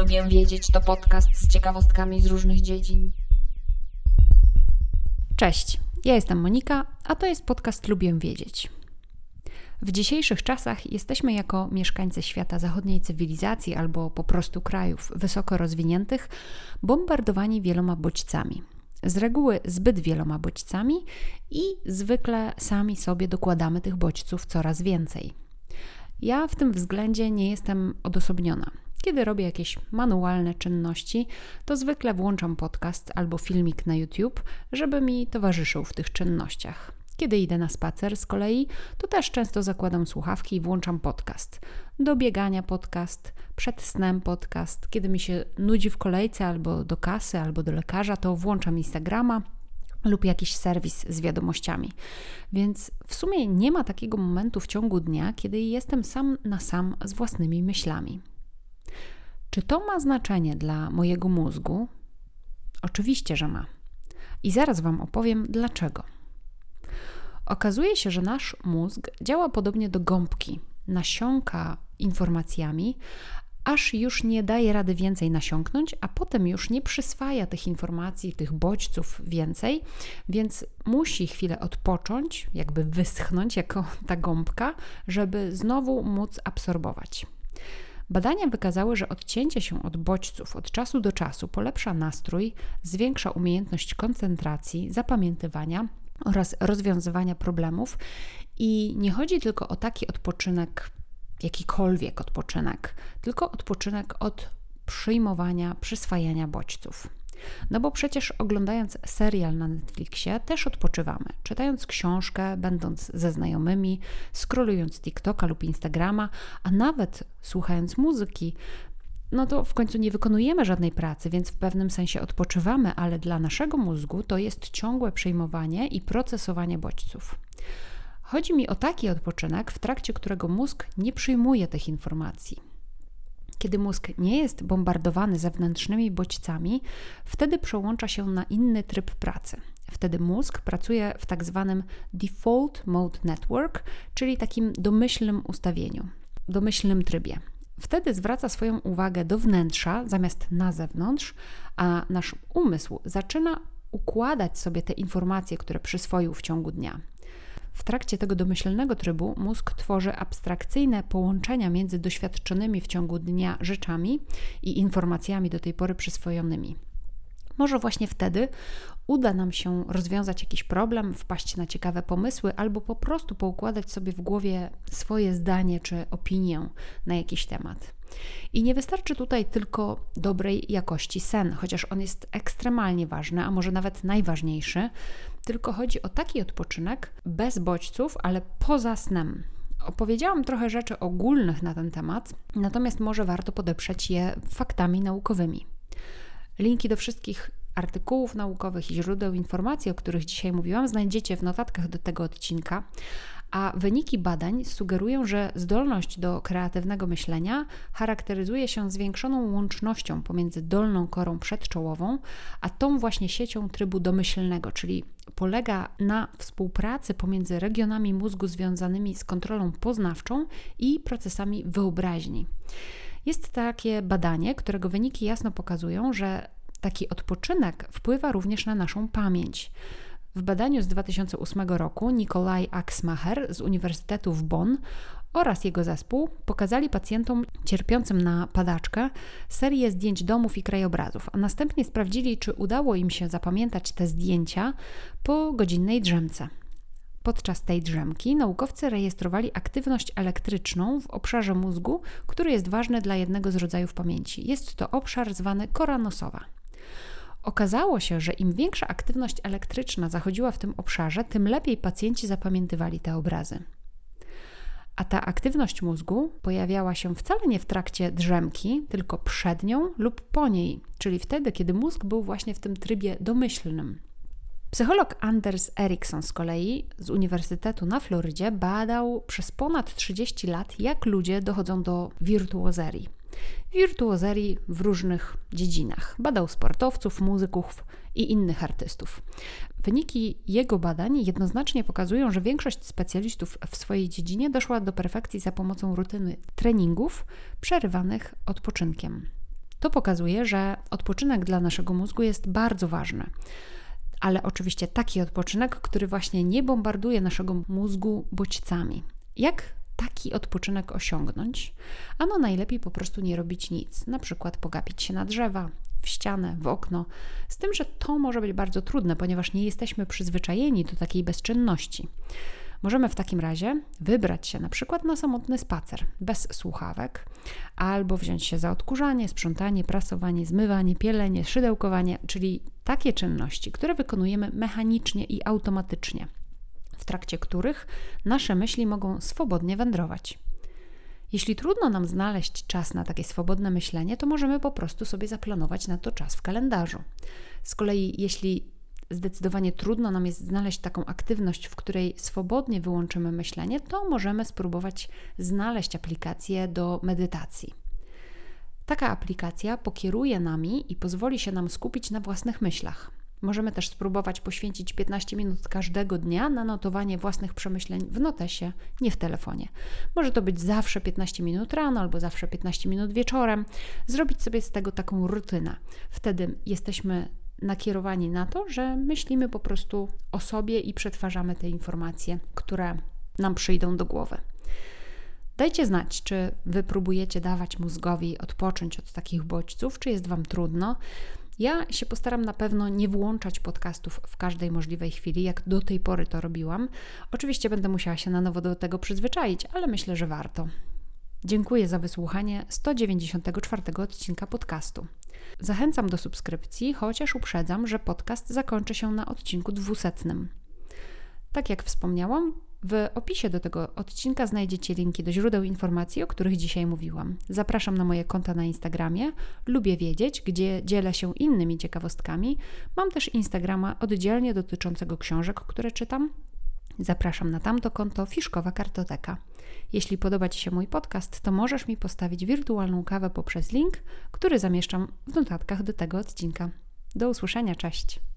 Lubię wiedzieć to podcast z ciekawostkami z różnych dziedzin. Cześć, ja jestem Monika, a to jest podcast Lubię wiedzieć. W dzisiejszych czasach jesteśmy jako mieszkańcy świata zachodniej cywilizacji albo po prostu krajów wysoko rozwiniętych bombardowani wieloma bodźcami. Z reguły zbyt wieloma bodźcami i zwykle sami sobie dokładamy tych bodźców coraz więcej. Ja w tym względzie nie jestem odosobniona. Kiedy robię jakieś manualne czynności, to zwykle włączam podcast albo filmik na YouTube, żeby mi towarzyszył w tych czynnościach. Kiedy idę na spacer z kolei, to też często zakładam słuchawki i włączam podcast. Do biegania podcast, przed snem podcast. Kiedy mi się nudzi w kolejce albo do kasy, albo do lekarza, to włączam Instagrama, lub jakiś serwis z wiadomościami. Więc w sumie nie ma takiego momentu w ciągu dnia, kiedy jestem sam na sam z własnymi myślami. Czy to ma znaczenie dla mojego mózgu? Oczywiście, że ma. I zaraz Wam opowiem dlaczego. Okazuje się, że nasz mózg działa podobnie do gąbki. Nasiąka informacjami, aż już nie daje rady więcej nasiąknąć, a potem już nie przyswaja tych informacji, tych bodźców więcej, więc musi chwilę odpocząć, jakby wyschnąć jako ta gąbka, żeby znowu móc absorbować. Badania wykazały, że odcięcie się od bodźców od czasu do czasu polepsza nastrój, zwiększa umiejętność koncentracji, zapamiętywania oraz rozwiązywania problemów. I nie chodzi tylko o taki odpoczynek, jakikolwiek odpoczynek, tylko odpoczynek od przyjmowania, przyswajania bodźców. No bo przecież oglądając serial na Netflixie też odpoczywamy. Czytając książkę, będąc ze znajomymi, skrolując TikToka lub Instagrama, a nawet słuchając muzyki, no to w końcu nie wykonujemy żadnej pracy, więc w pewnym sensie odpoczywamy, ale dla naszego mózgu to jest ciągłe przyjmowanie i procesowanie bodźców. Chodzi mi o taki odpoczynek, w trakcie którego mózg nie przyjmuje tych informacji kiedy mózg nie jest bombardowany zewnętrznymi bodźcami, wtedy przełącza się na inny tryb pracy. Wtedy mózg pracuje w tak zwanym default mode network, czyli takim domyślnym ustawieniu, domyślnym trybie. Wtedy zwraca swoją uwagę do wnętrza zamiast na zewnątrz, a nasz umysł zaczyna układać sobie te informacje, które przyswoił w ciągu dnia. W trakcie tego domyślnego trybu mózg tworzy abstrakcyjne połączenia między doświadczonymi w ciągu dnia rzeczami i informacjami do tej pory przyswojonymi. Może właśnie wtedy uda nam się rozwiązać jakiś problem, wpaść na ciekawe pomysły, albo po prostu poukładać sobie w głowie swoje zdanie czy opinię na jakiś temat. I nie wystarczy tutaj tylko dobrej jakości sen, chociaż on jest ekstremalnie ważny, a może nawet najważniejszy, tylko chodzi o taki odpoczynek bez bodźców, ale poza snem. Opowiedziałam trochę rzeczy ogólnych na ten temat, natomiast może warto podeprzeć je faktami naukowymi. Linki do wszystkich artykułów naukowych i źródeł informacji, o których dzisiaj mówiłam, znajdziecie w notatkach do tego odcinka. A wyniki badań sugerują, że zdolność do kreatywnego myślenia charakteryzuje się zwiększoną łącznością pomiędzy dolną korą przedczołową, a tą właśnie siecią trybu domyślnego, czyli polega na współpracy pomiędzy regionami mózgu związanymi z kontrolą poznawczą i procesami wyobraźni. Jest takie badanie, którego wyniki jasno pokazują, że taki odpoczynek wpływa również na naszą pamięć. W badaniu z 2008 roku Nikolaj Axmacher z Uniwersytetu w Bonn oraz jego zespół pokazali pacjentom cierpiącym na padaczkę serię zdjęć domów i krajobrazów, a następnie sprawdzili, czy udało im się zapamiętać te zdjęcia po godzinnej drzemce. Podczas tej drzemki naukowcy rejestrowali aktywność elektryczną w obszarze mózgu, który jest ważny dla jednego z rodzajów pamięci. Jest to obszar zwany kora nosowa. Okazało się, że im większa aktywność elektryczna zachodziła w tym obszarze, tym lepiej pacjenci zapamiętywali te obrazy. A ta aktywność mózgu pojawiała się wcale nie w trakcie drzemki, tylko przed nią lub po niej, czyli wtedy, kiedy mózg był właśnie w tym trybie domyślnym. Psycholog Anders Ericsson z kolei z Uniwersytetu na Florydzie badał przez ponad 30 lat, jak ludzie dochodzą do wirtuozerii wirtuozerii w różnych dziedzinach. Badał sportowców, muzyków i innych artystów. Wyniki jego badań jednoznacznie pokazują, że większość specjalistów w swojej dziedzinie doszła do perfekcji za pomocą rutyny treningów przerywanych odpoczynkiem. To pokazuje, że odpoczynek dla naszego mózgu jest bardzo ważny. Ale oczywiście taki odpoczynek, który właśnie nie bombarduje naszego mózgu bodźcami. Jak taki odpoczynek osiągnąć? Ano najlepiej po prostu nie robić nic, na przykład pogapić się na drzewa, w ścianę, w okno. Z tym, że to może być bardzo trudne, ponieważ nie jesteśmy przyzwyczajeni do takiej bezczynności. Możemy w takim razie wybrać się na przykład na samotny spacer bez słuchawek, albo wziąć się za odkurzanie, sprzątanie, prasowanie, zmywanie, pielenie, szydełkowanie, czyli takie czynności, które wykonujemy mechanicznie i automatycznie, w trakcie których nasze myśli mogą swobodnie wędrować. Jeśli trudno nam znaleźć czas na takie swobodne myślenie, to możemy po prostu sobie zaplanować na to czas w kalendarzu. Z kolei, jeśli zdecydowanie trudno nam jest znaleźć taką aktywność, w której swobodnie wyłączymy myślenie, to możemy spróbować znaleźć aplikację do medytacji. Taka aplikacja pokieruje nami i pozwoli się nam skupić na własnych myślach. Możemy też spróbować poświęcić 15 minut każdego dnia na notowanie własnych przemyśleń w notesie, nie w telefonie. Może to być zawsze 15 minut rano albo zawsze 15 minut wieczorem. Zrobić sobie z tego taką rutynę. Wtedy jesteśmy nakierowani na to, że myślimy po prostu o sobie i przetwarzamy te informacje, które nam przyjdą do głowy. Dajcie znać, czy wy próbujecie dawać mózgowi odpocząć od takich bodźców, czy jest wam trudno. Ja się postaram na pewno nie włączać podcastów w każdej możliwej chwili, jak do tej pory to robiłam. Oczywiście będę musiała się na nowo do tego przyzwyczaić, ale myślę, że warto. Dziękuję za wysłuchanie 194 odcinka podcastu. Zachęcam do subskrypcji, chociaż uprzedzam, że podcast zakończy się na odcinku 200. Tak jak wspomniałam, w opisie do tego odcinka znajdziecie linki do źródeł informacji, o których dzisiaj mówiłam. Zapraszam na moje konta na Instagramie. Lubię wiedzieć, gdzie dzielę się innymi ciekawostkami. Mam też Instagrama oddzielnie dotyczącego książek, które czytam. Zapraszam na tamto konto Fiszkowa Kartoteka. Jeśli podoba Ci się mój podcast, to możesz mi postawić wirtualną kawę poprzez link, który zamieszczam w notatkach do tego odcinka. Do usłyszenia, cześć!